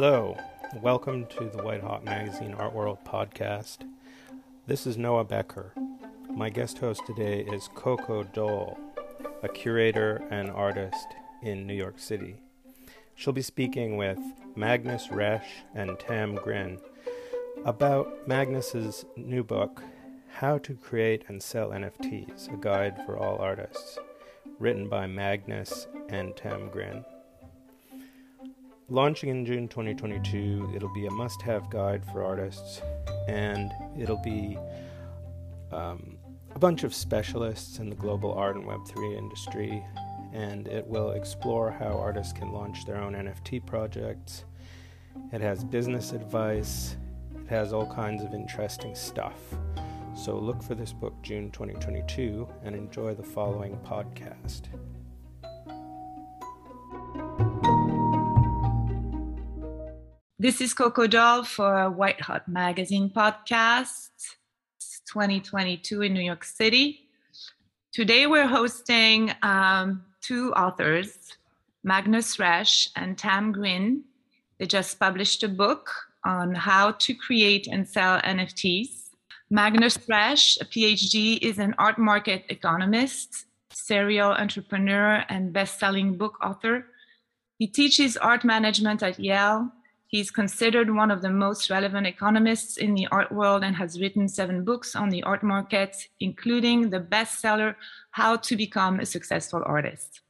Hello, welcome to the White Hot Magazine Art World podcast. This is Noah Becker. My guest host today is Coco Dolle, a curator and artist in New York City. She'll be speaking with Magnus Resch and Tam Gryn about Magnus's new book, How to Create and Sell NFTs, a guide for all artists, written by Magnus and Tam Gryn. Launching in June 2022, it'll be a must have guide for artists, and it'll be um, a bunch of specialists in the global art and Web3 industry, and it will explore how artists can launch their own NFT projects. It has business advice, it has all kinds of interesting stuff. So look for this book June 2022 and enjoy the following podcast. This is Coco Dolle for White Hot Magazine podcast 2022 in New York City. Today we're hosting um, two authors, Magnus Resch and Tam Gryn. They just published a book on how to create and sell NFTs. Magnus Resch, a PhD, is an art market economist, serial entrepreneur, and best selling book author. He teaches art management at Yale He's considered one of the most relevant economists in the art world and has written seven books on the art market, including the bestseller, How to Become a Successful Artist.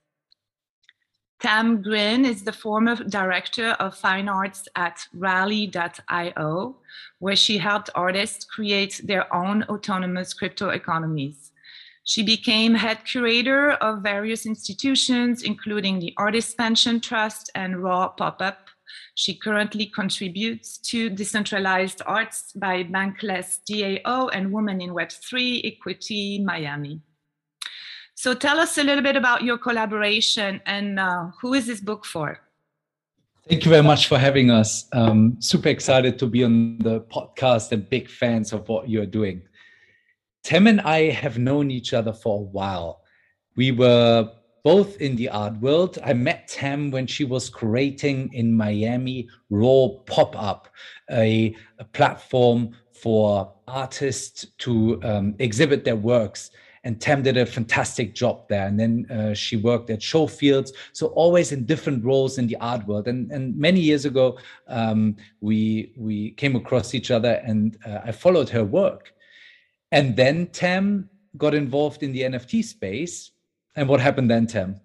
Tam Gryn is the former director of fine arts at Rally.io, where she helped artists create their own autonomous crypto economies. She became head curator of various institutions, including the Artist Pension Trust and Raw Pop Up, she currently contributes to Decentralized Arts by Bankless DAO and Women in Web3 Equity Miami. So tell us a little bit about your collaboration and uh, who is this book for? Thank you very much for having us. Um, super excited to be on the podcast and big fans of what you're doing. Tim and I have known each other for a while. We were both in the art world. I met Tam when she was creating in Miami Raw Pop Up, a, a, platform for artists to um, exhibit their works. And Tam did a fantastic job there. And then uh, she worked at Showfields, so always in different roles in the art world. And, and many years ago, um, we we came across each other, and uh, I followed her work. And then Tam got involved in the NFT space and what happened then, Tim?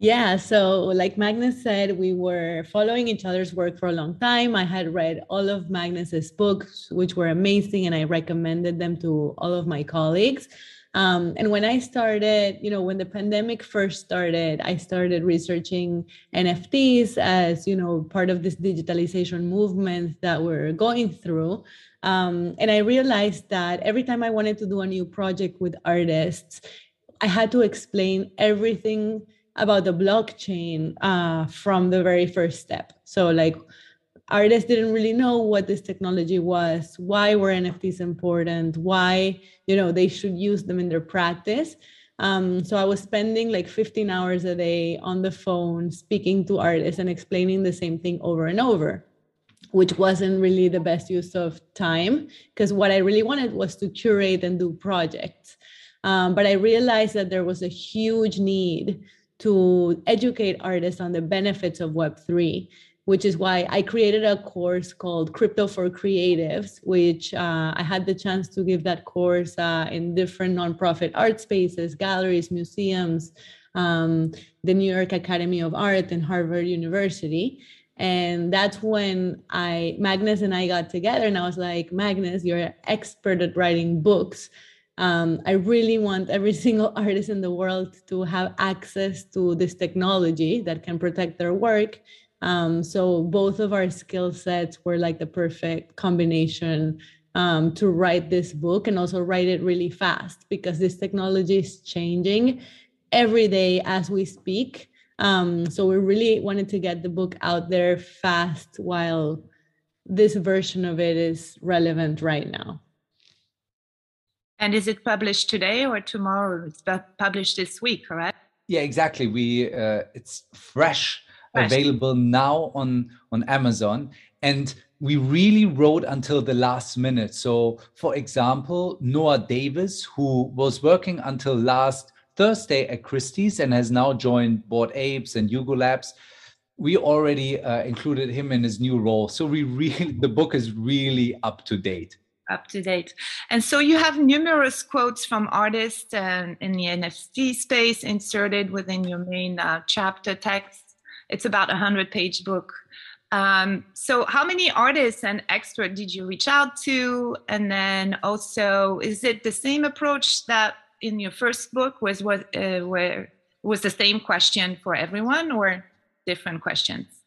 Yeah, so like Magnus said, we were following each other's work for a long time. I had read all of Magnus's books, which were amazing, and I recommended them to all of my colleagues. Um, and when I started, you know, when the pandemic first started, I started researching NFTs as, you know, part of this digitalization movement that we're going through. Um, and I realized that every time I wanted to do a new project with artists, I had to explain everything about the blockchain uh, from the very first step. So, like, artists didn't really know what this technology was, why were NFTs important, why you know they should use them in their practice. Um, so I was spending like 15 hours a day on the phone speaking to artists and explaining the same thing over and over, which wasn't really the best use of time because what I really wanted was to curate and do projects. Um, but I realized that there was a huge need to educate artists on the benefits of Web3, which is why I created a course called Crypto for Creatives, which uh, I had the chance to give that course uh, in different nonprofit art spaces, galleries, museums, um, the New York Academy of Art, and Harvard University. And that's when I, Magnus and I got together, and I was like, Magnus, you're an expert at writing books um, I really want every single artist in the world to have access to this technology that can protect their work. Um, so both of our skill sets were like the perfect combination um, to write this book and also write it really fast because this technology is changing every day as we speak. Um, so we really wanted to get the book out there fast while this version of it is relevant right now. And is it published today or tomorrow? It's published this week, correct? Yeah, exactly. We uh, it's fresh available now on on Amazon. And we really wrote until the last minute. So, for example, Noah Davis, who was working until last Thursday at Christie's and has now joined Bored Apes and Yuga Labs, we already uh, included him in his new role. So we really, the book is really up to date. Up to date. And so you have numerous quotes from artists and in the NFT space inserted within your main uh, chapter text. It's about a hundred page book. Um, so how many artists and experts did you reach out to? And then also, is it the same approach that in your first book was what uh, where was the same question for everyone or different questions?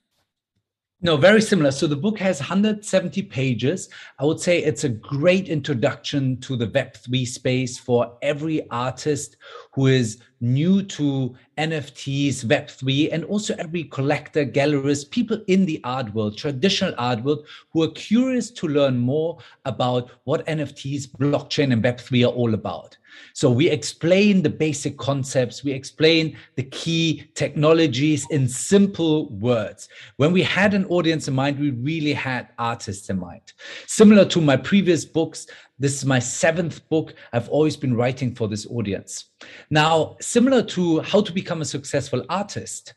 No, very similar. So the book has 170 pages. I would say it's a great introduction to the Web3 space for every artist who is new to NFTs, Web3, and also every collector, gallerist, people in the art world, traditional art world, who are curious to learn more about what NFTs, blockchain, and Web3 are all about. So we explain the basic concepts, we explain the key technologies in simple words. When we had an audience in mind, we really had artists in mind. Similar to my previous books, this is my seventh book. I've always been writing for this audience. Now, similar to how to become a successful artist,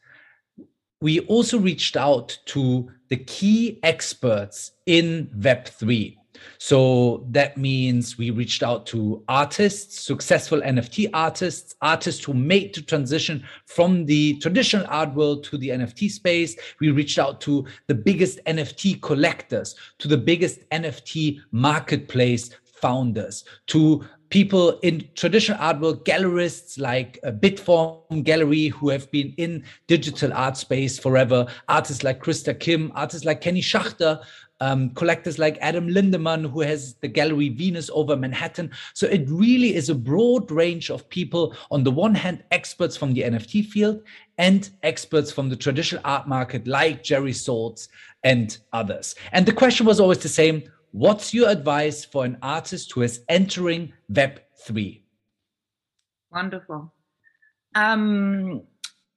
we also reached out to the key experts in Web3. So that means we reached out to artists, successful NFT artists, artists who made the transition from the traditional art world to the NFT space. We reached out to the biggest NFT collectors, to the biggest NFT marketplace founders, to people in traditional art world, gallerists like uh, Bitform Gallery, who have been in digital art space forever, artists like Krista Kim, artists like Kenny Schachter, um, collectors like Adam Lindemann, who has the gallery Venus over Manhattan. So it really is a broad range of people. On the one hand, experts from the NFT field and experts from the traditional art market, like Jerry Saltz and others. And the question was always the same What's your advice for an artist who is entering Web3? Wonderful. Um,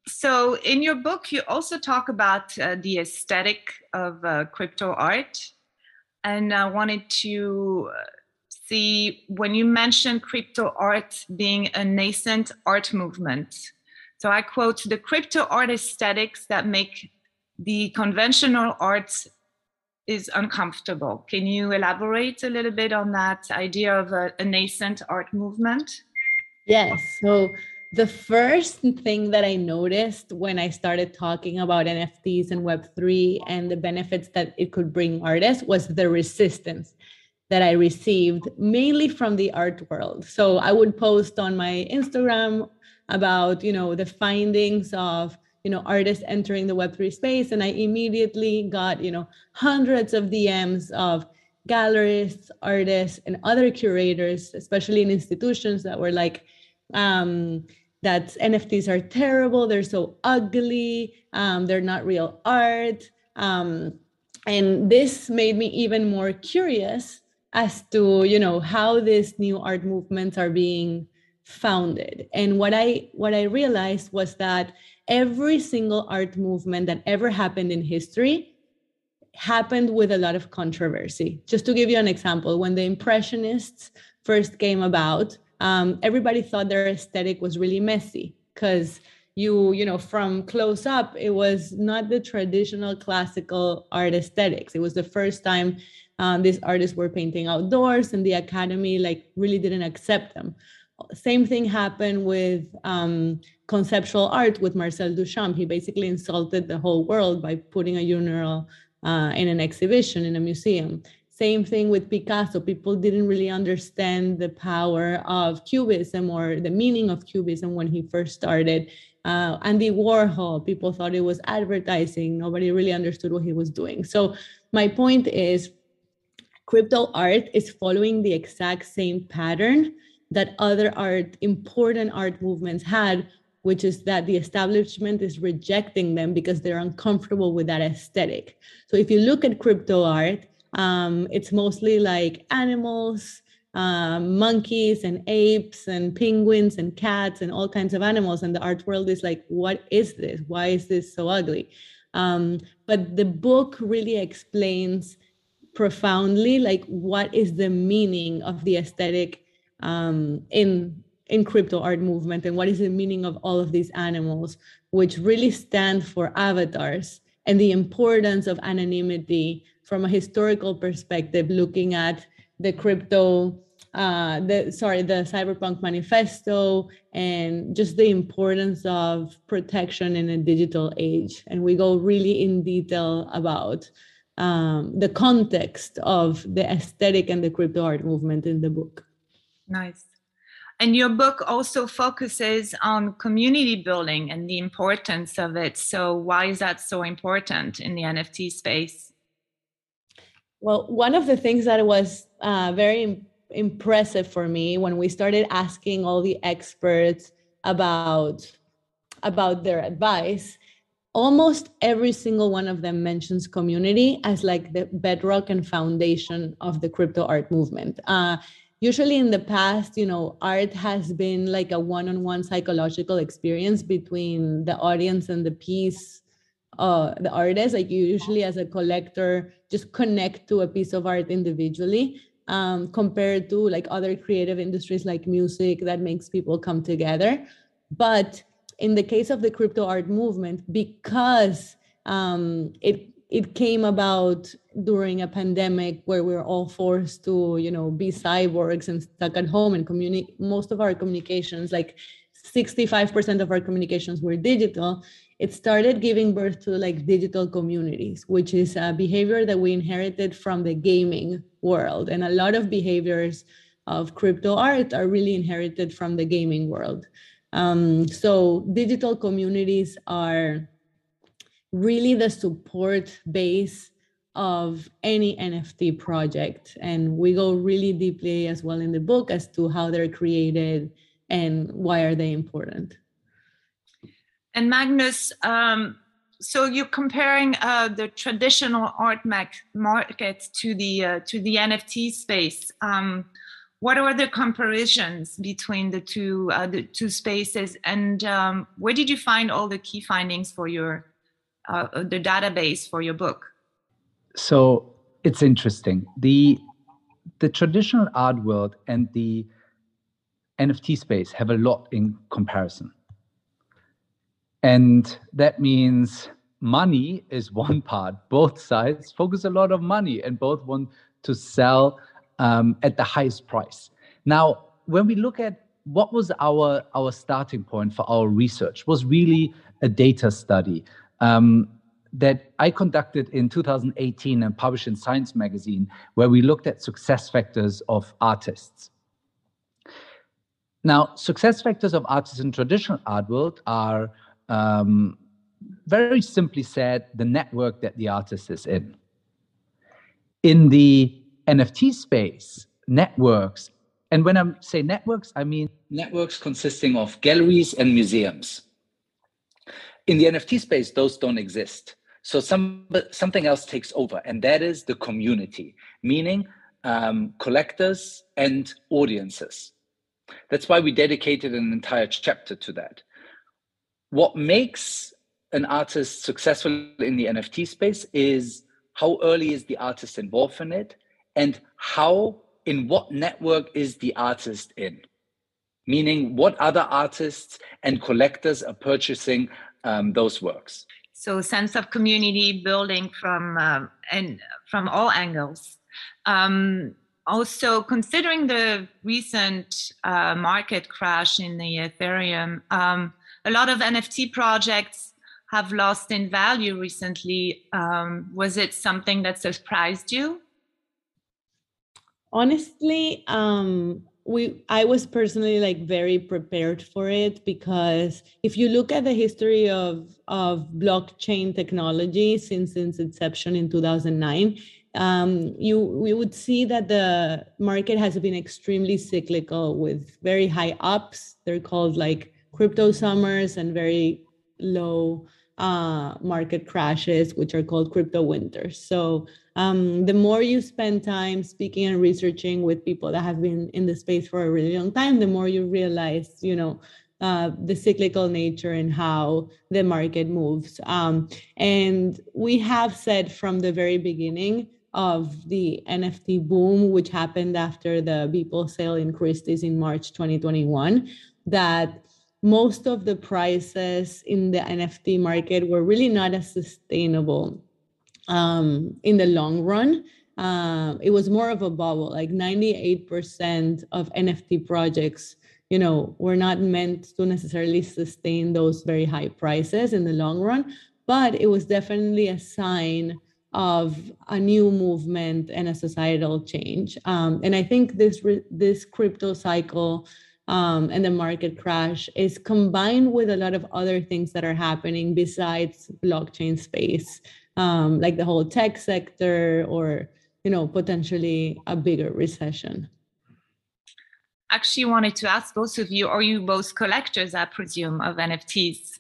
so in your book you also talk about uh, the aesthetic of uh, crypto art and i wanted to uh, see when you mentioned crypto art being a nascent art movement so i quote the crypto art aesthetics that make the conventional arts is uncomfortable. Can you elaborate a little bit on that idea of a, a nascent art movement? Yes. So the first thing that I noticed when I started talking about NFTs and Web3 and the benefits that it could bring artists was the resistance that I received mainly from the art world. So I would post on my Instagram about, you know, the findings of, you know, artists entering the Web3 space. And I immediately got, you know, hundreds of DMs of gallerists, artists, and other curators, especially in institutions that were like, um, that NFTs are terrible, they're so ugly, um, they're not real art. Um, and this made me even more curious as to you know how these new art movements are being founded and what i what i realized was that every single art movement that ever happened in history happened with a lot of controversy. Just to give you an example when the impressionists first came about um, everybody thought their aesthetic was really messy because you you know from close up it was not the traditional classical art aesthetics. It was the first time um, these artists were painting outdoors and the academy like really didn't accept them. Same thing happened with um, conceptual art with marcel duchamp he basically insulted the whole world by putting a urinal uh, in an exhibition in a museum same thing with Picasso. People didn't really understand the power of Cubism or the meaning of Cubism when he first started. Uh, Andy Warhol, people thought it was advertising. Nobody really understood what he was doing. So, my point is crypto art is following the exact same pattern that other art, important art movements had, which is that the establishment is rejecting them because they're uncomfortable with that aesthetic. So, if you look at crypto art, um, it's mostly like animals, um, monkeys and apes and penguins and cats and all kinds of animals. And the art world is like, what is this? Why is this so ugly? Um, but the book really explains profoundly like what is the meaning of the aesthetic um, in in crypto art movement and what is the meaning of all of these animals which really stand for avatars and the importance of anonymity from a historical perspective looking at the crypto uh, the sorry the cyberpunk manifesto and just the importance of protection in a digital age. And we go really in detail about um, the context of the aesthetic and the crypto art movement in the book. Nice and your book also focuses on community building and the importance of it. So why is that so important in the nft space? Well one of the things that was uh, very impressive for me when we started asking all the experts about about their advice almost every single one of them mentions community as like the bedrock and foundation of the crypto art movement. Uh, usually in the past you know art has been like a one-on-one psychological experience between the audience and the piece uh, the artist like you usually as a collector just connect to a piece of art individually um, compared to like other creative industries like music that makes people come together. But in the case of the crypto art movement, because um, it it came about during a pandemic where we are all forced to you know be cyborgs and stuck at home and communicate most of our communications like 65% of our communications were digital it started giving birth to like digital communities, which is a behavior that we inherited from the gaming world. And a lot of behaviors of crypto art are really inherited from the gaming world. Um, so digital communities are really the support base of any NFT project. And we go really deeply as well in the book as to how they're created and why are they important. And Magnus, um, so you're comparing uh, the traditional art market to the uh, to the NFT space. Um, what are the comparisons between the two uh, the two spaces, and um, where did you find all the key findings for your uh, the database for your book? So it's interesting. the The traditional art world and the NFT space have a lot in comparison. And that means money is one part. Both sides focus a lot of money and both want to sell um, at the highest price. Now, when we look at what was our, our starting point for our research was really a data study um, that I conducted in 2018 and published in Science Magazine, where we looked at success factors of artists. Now, success factors of artists in traditional art world are um, very simply said, the network that the artist is in. In the NFT space, networks, and when I say networks, I mean networks consisting of galleries and museums. In the NFT space, those don't exist. So some, something else takes over, and that is the community, meaning um, collectors and audiences. That's why we dedicated an entire chapter to that. What makes an artist successful in the NFT space is how early is the artist involved in it and how in what network is the artist in? Meaning what other artists and collectors are purchasing um, those works so sense of community building from um, and from all angles um, also considering the recent uh, market crash in the ethereum um, a lot of NFT projects have lost in value recently. Um, was it something that surprised you? Honestly, um, we I was personally like very prepared for it because if you look at the history of of blockchain technology since its inception in 2009, um, you we would see that the market has been extremely cyclical with very high ups. They're called like crypto summers and very low uh, market crashes, which are called crypto winters. So um, the more you spend time speaking and researching with people that have been in the space for a really long time, the more you realize, you know, uh, the cyclical nature and how the market moves. Um, and we have said from the very beginning of the NFT boom, which happened after the Beeple sale in Christie's in March 2021, that most of the prices in the NFT market were really not as sustainable um, in the long run. Uh, it was more of a bubble, like 98% of NFT projects you know, we're not meant to necessarily sustain those very high prices in the long run, but it was definitely a sign of a new movement and a societal change. Um, and I think this this crypto cycle um, and the market crash is combined with a lot of other things that are happening besides blockchain space, um, like the whole tech sector or you know potentially a bigger recession? Actually wanted to ask both of you are you both collectors i presume of nfts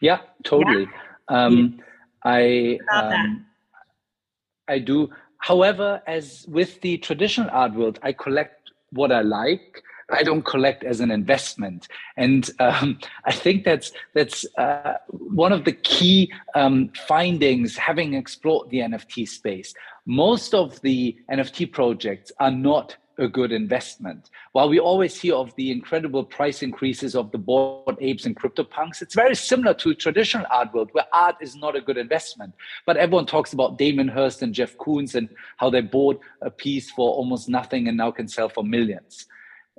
yeah totally. Yeah. Um, i um, i do. However as with the traditional art world i collect what i like I don't collect as an investment, and um, I think that's that's uh, one of the key um, findings having explored the NFT space. Most of the NFT projects are not a good investment. While we always hear of the incredible price increases of the Bored Apes and CryptoPunks, it's very similar to traditional art world where art is not a good investment. But everyone talks about Damien Hirst and Jeff Koons and how they bought a piece for almost nothing and now can sell for millions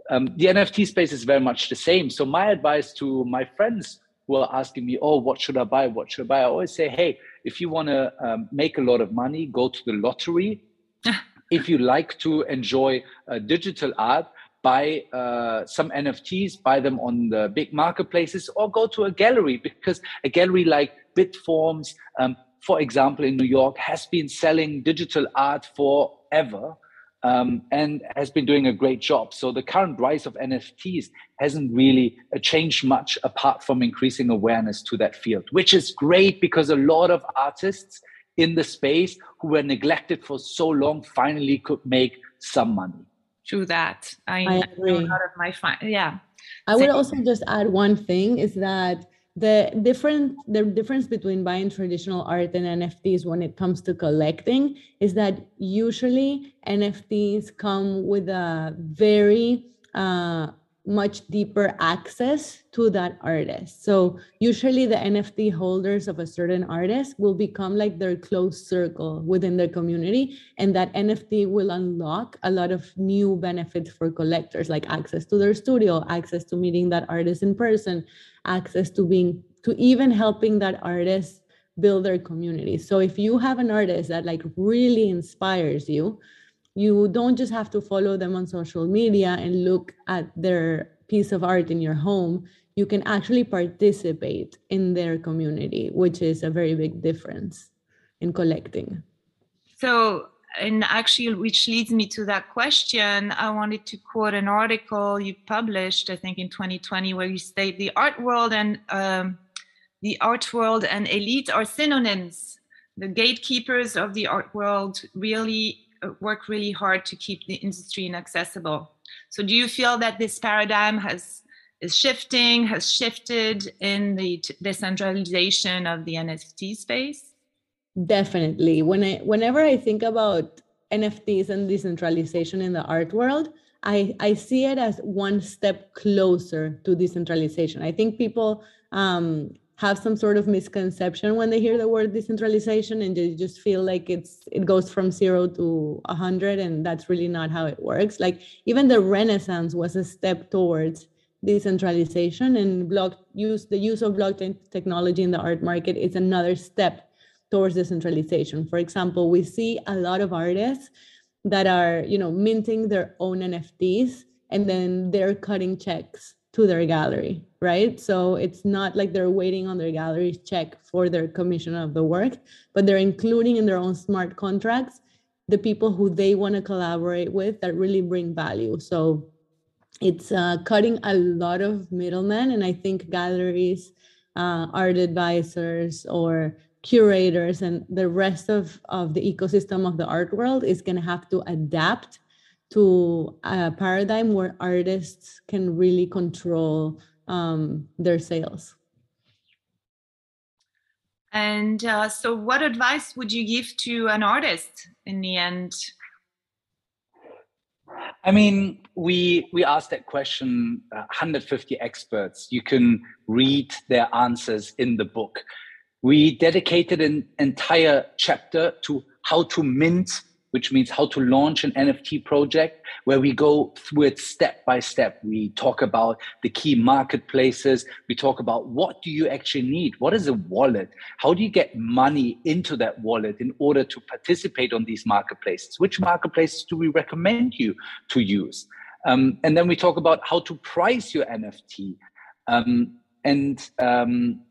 um, the NFT space is very much the same. So my advice to my friends who are asking me, "Oh, what should I buy? What should I buy?" I always say, "Hey, if you want to um, make a lot of money, go to the lottery. if you like to enjoy uh, digital art, buy uh, some NFTs, buy them on the big marketplaces, or go to a gallery because a gallery like Bitforms, um, for example, in New York, has been selling digital art forever." Um, and has been doing a great job. So the current rise of NFTs hasn't really uh, changed much apart from increasing awareness to that field, which is great because a lot of artists in the space who were neglected for so long finally could make some money. True that. I, I agree. A lot of my fun. Yeah. I would also just add one thing is that the different the difference between buying traditional art and NFTs when it comes to collecting is that usually NFTs come with a very uh, much deeper access to that artist. So usually the NFT holders of a certain artist will become like their close circle within their community. And that NFT will unlock a lot of new benefits for collectors, like access to their studio, access to meeting that artist in person, access to being to even helping that artist build their community. So if you have an artist that like really inspires you, you don't just have to follow them on social media and look at their piece of art in your home. You can actually participate in their community which is a very big difference in collecting. So and actually which leads me to that question i wanted to quote an article you published i think in 2020 where you state the art world and um, the art world and elite are synonyms. The gatekeepers of the art world really work really hard to keep the industry inaccessible. So do you feel that this paradigm has is shifting, has shifted in the decentralization of the NFT space? Definitely. When I whenever I think about NFTs and decentralization in the art world, I, I see it as one step closer to decentralization. I think people um, have some sort of misconception when they hear the word decentralization and they just feel like it's it goes from zero to a hundred and that's really not how it works. Like even the renaissance was a step towards decentralization and block use the use of blockchain technology in the art market is another step towards decentralization. For example we see a lot of artists that are you know minting their own nfts and then they're cutting checks to their gallery, right? So it's not like they're waiting on their gallery's check for their commission of the work, but they're including in their own smart contracts the people who they want to collaborate with that really bring value. So it's uh, cutting a lot of middlemen, and I think galleries, uh, art advisors, or curators, and the rest of, of the ecosystem of the art world is going to have to adapt to a paradigm where artists can really control um, their sales. And uh, so, what advice would you give to an artist in the end? I mean, we we asked that question. Uh, 150 experts. You can read their answers in the book. We dedicated an entire chapter to how to mint which means how to launch an NFT project, where we go through it step by step. We talk about the key marketplaces. We talk about what do you actually need? What is a wallet? How do you get money into that wallet in order to participate on these marketplaces? Which marketplaces do we recommend you to use? Um, and then we talk about how to price your NFT. Um, and um,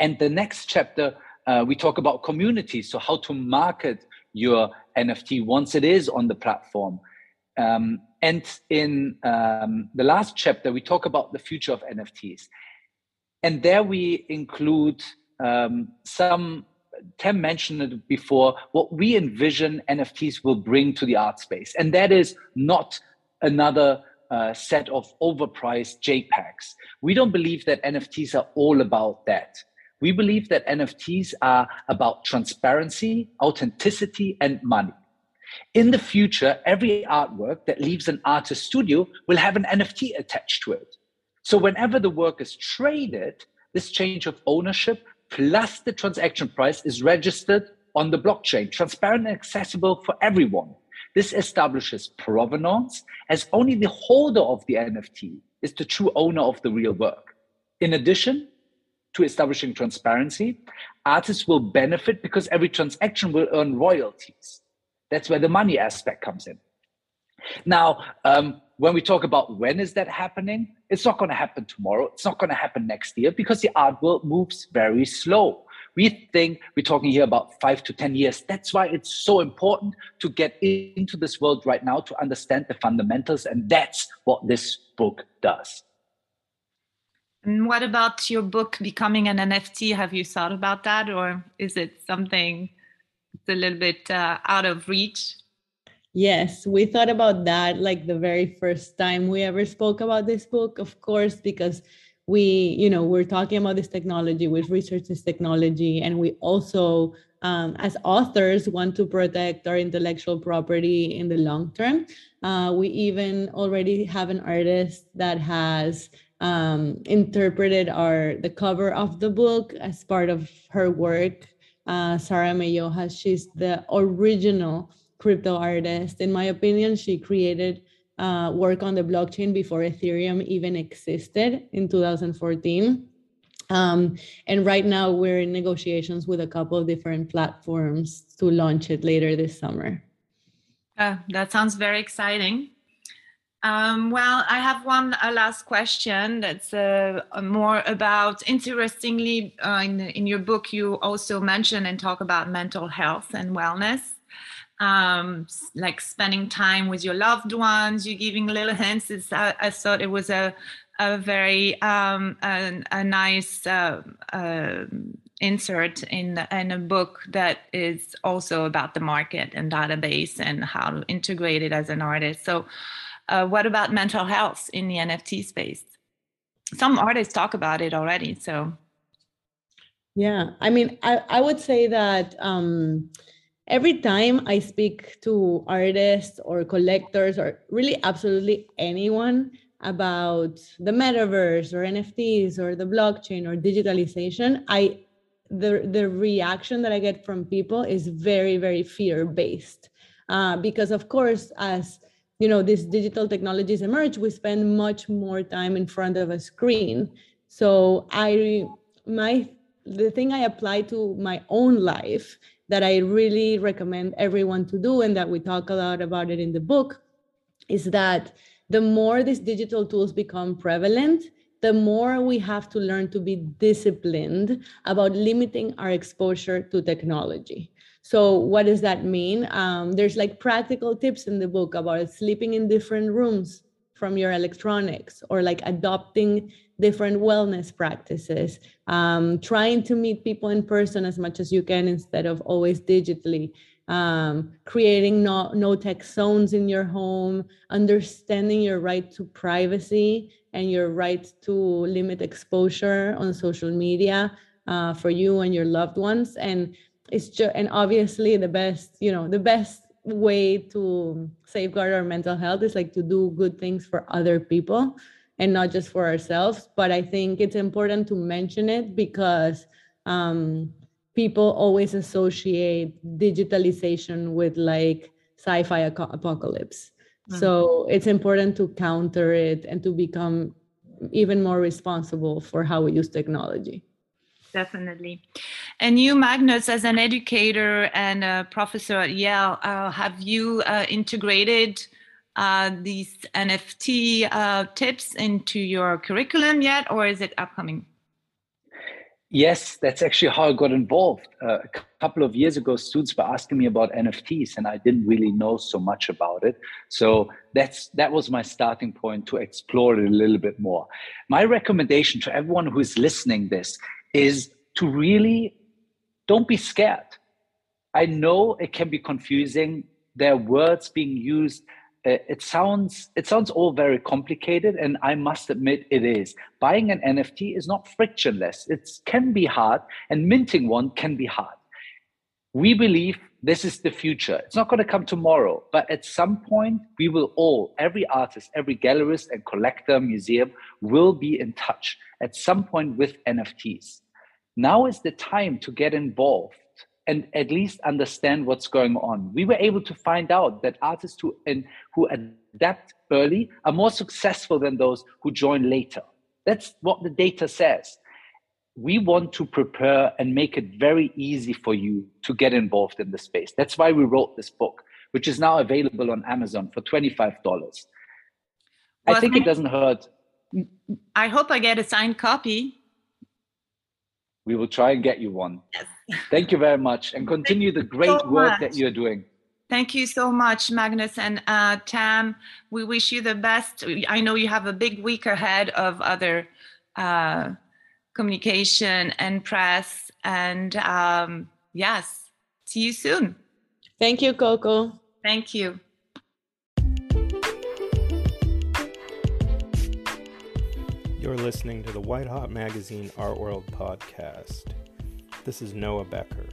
and the next chapter, uh, we talk about communities. So how to market your NFT once it is on the platform. Um, and in um, the last chapter, we talk about the future of NFTs. And there we include um, some, Tim mentioned it before, what we envision NFTs will bring to the art space. And that is not another uh, set of overpriced JPEGs. We don't believe that NFTs are all about that. We believe that NFTs are about transparency, authenticity, and money. In the future, every artwork that leaves an artist studio will have an NFT attached to it. So whenever the work is traded, this change of ownership plus the transaction price is registered on the blockchain, transparent and accessible for everyone. This establishes provenance as only the holder of the NFT is the true owner of the real work. In addition, to establishing transparency, artists will benefit because every transaction will earn royalties. That's where the money aspect comes in. Now, um, when we talk about when is that happening, it's not going to happen tomorrow. It's not going to happen next year because the art world moves very slow. We think we're talking here about five to 10 years. That's why it's so important to get into this world right now to understand the fundamentals. And that's what this book does. And what about your book becoming an NFT? Have you thought about that, or is it something that's a little bit uh, out of reach? Yes, we thought about that like the very first time we ever spoke about this book, of course, because we, you know, we're talking about this technology, we research this technology, and we also, um, as authors, want to protect our intellectual property in the long term. Uh, we even already have an artist that has um, interpreted our the cover of the book as part of her work. Uh, Sarah Meyohas, she's the original crypto artist. In my opinion, she created uh, work on the blockchain before Ethereum even existed in 2014. Um, and right now, we're in negotiations with a couple of different platforms to launch it later this summer. Uh, that sounds very exciting. Um, well, I have one last question that's uh, more about, interestingly, uh, in, in your book, you also mention and talk about mental health and wellness, um, like spending time with your loved ones, you giving little hints. It's, I, I thought it was a, a very um, a, a, nice uh, uh, insert in, in a book that is also about the market and database and how to integrate it as an artist. So, uh, what about mental health in the NFT space? Some artists talk about it already. So, yeah, I mean, I, I would say that um, every time I speak to artists or collectors or really absolutely anyone about the metaverse or NFTs or the blockchain or digitalization, I the the reaction that I get from people is very very fear based uh, because of course as you know these digital technologies emerge we spend much more time in front of a screen. So i my the thing i apply to my own life that i really recommend everyone to do and that we talk a lot about it in the book is that the more these digital tools become prevalent the more we have to learn to be disciplined about limiting our exposure to technology so what does that mean? Um, there's like practical tips in the book about sleeping in different rooms from your electronics or like adopting different wellness practices, um, trying to meet people in person as much as you can instead of always digitally. um, creating no, no tech zones in your home, understanding your right to privacy and your right to limit exposure on social media uh, for you and your loved ones. And it's just, and obviously the best, you know, the best way to safeguard our mental health is like to do good things for other people and not just for ourselves. But I think it's important to mention it because um, people always associate digitalization with like sci-fi apocalypse. Mm-hmm. So it's important to counter it and to become even more responsible for how we use technology. Definitely. And you, Magnus, as an educator and a professor at Yale, uh, have you uh, integrated uh, these NFT uh, tips into your curriculum yet, or is it upcoming? Yes, that's actually how I got involved. Uh, a couple of years ago, students were asking me about NFTs, and I didn't really know so much about it. So that's that was my starting point to explore it a little bit more. My recommendation to everyone who is listening this is to really don't be scared. I know it can be confusing. There are words being used. Uh, it sounds it sounds all very complicated and i must admit it is. Buying an nft is not frictionless. It can be hard and minting one can be hard. We believe this is the future. It's not going to come tomorrow but at some point we will all every artist every gallerist and collector museum will be in touch at some point with nfts now is the time to get involved and at least understand what's going on. We were able to find out that artists who and who adapt early are more successful than those who join later. That's what the data says. We want to prepare and make it very easy for you to get involved in the space. That's why we wrote this book, which is now available on Amazon for $25. Well, I think it doesn't hurt. I hope I get a signed copy. We will try and get you one. Yes. Thank you very much and continue the great so work much. that you're doing. Thank you so much, Magnus and uh, Tam. We wish you the best. I know you have a big week ahead of other uh, communication and press. And um, yes, see you soon. Thank you, Coco. Thank you. You're listening to the White Hot Magazine Art World podcast. This is Noah Becker.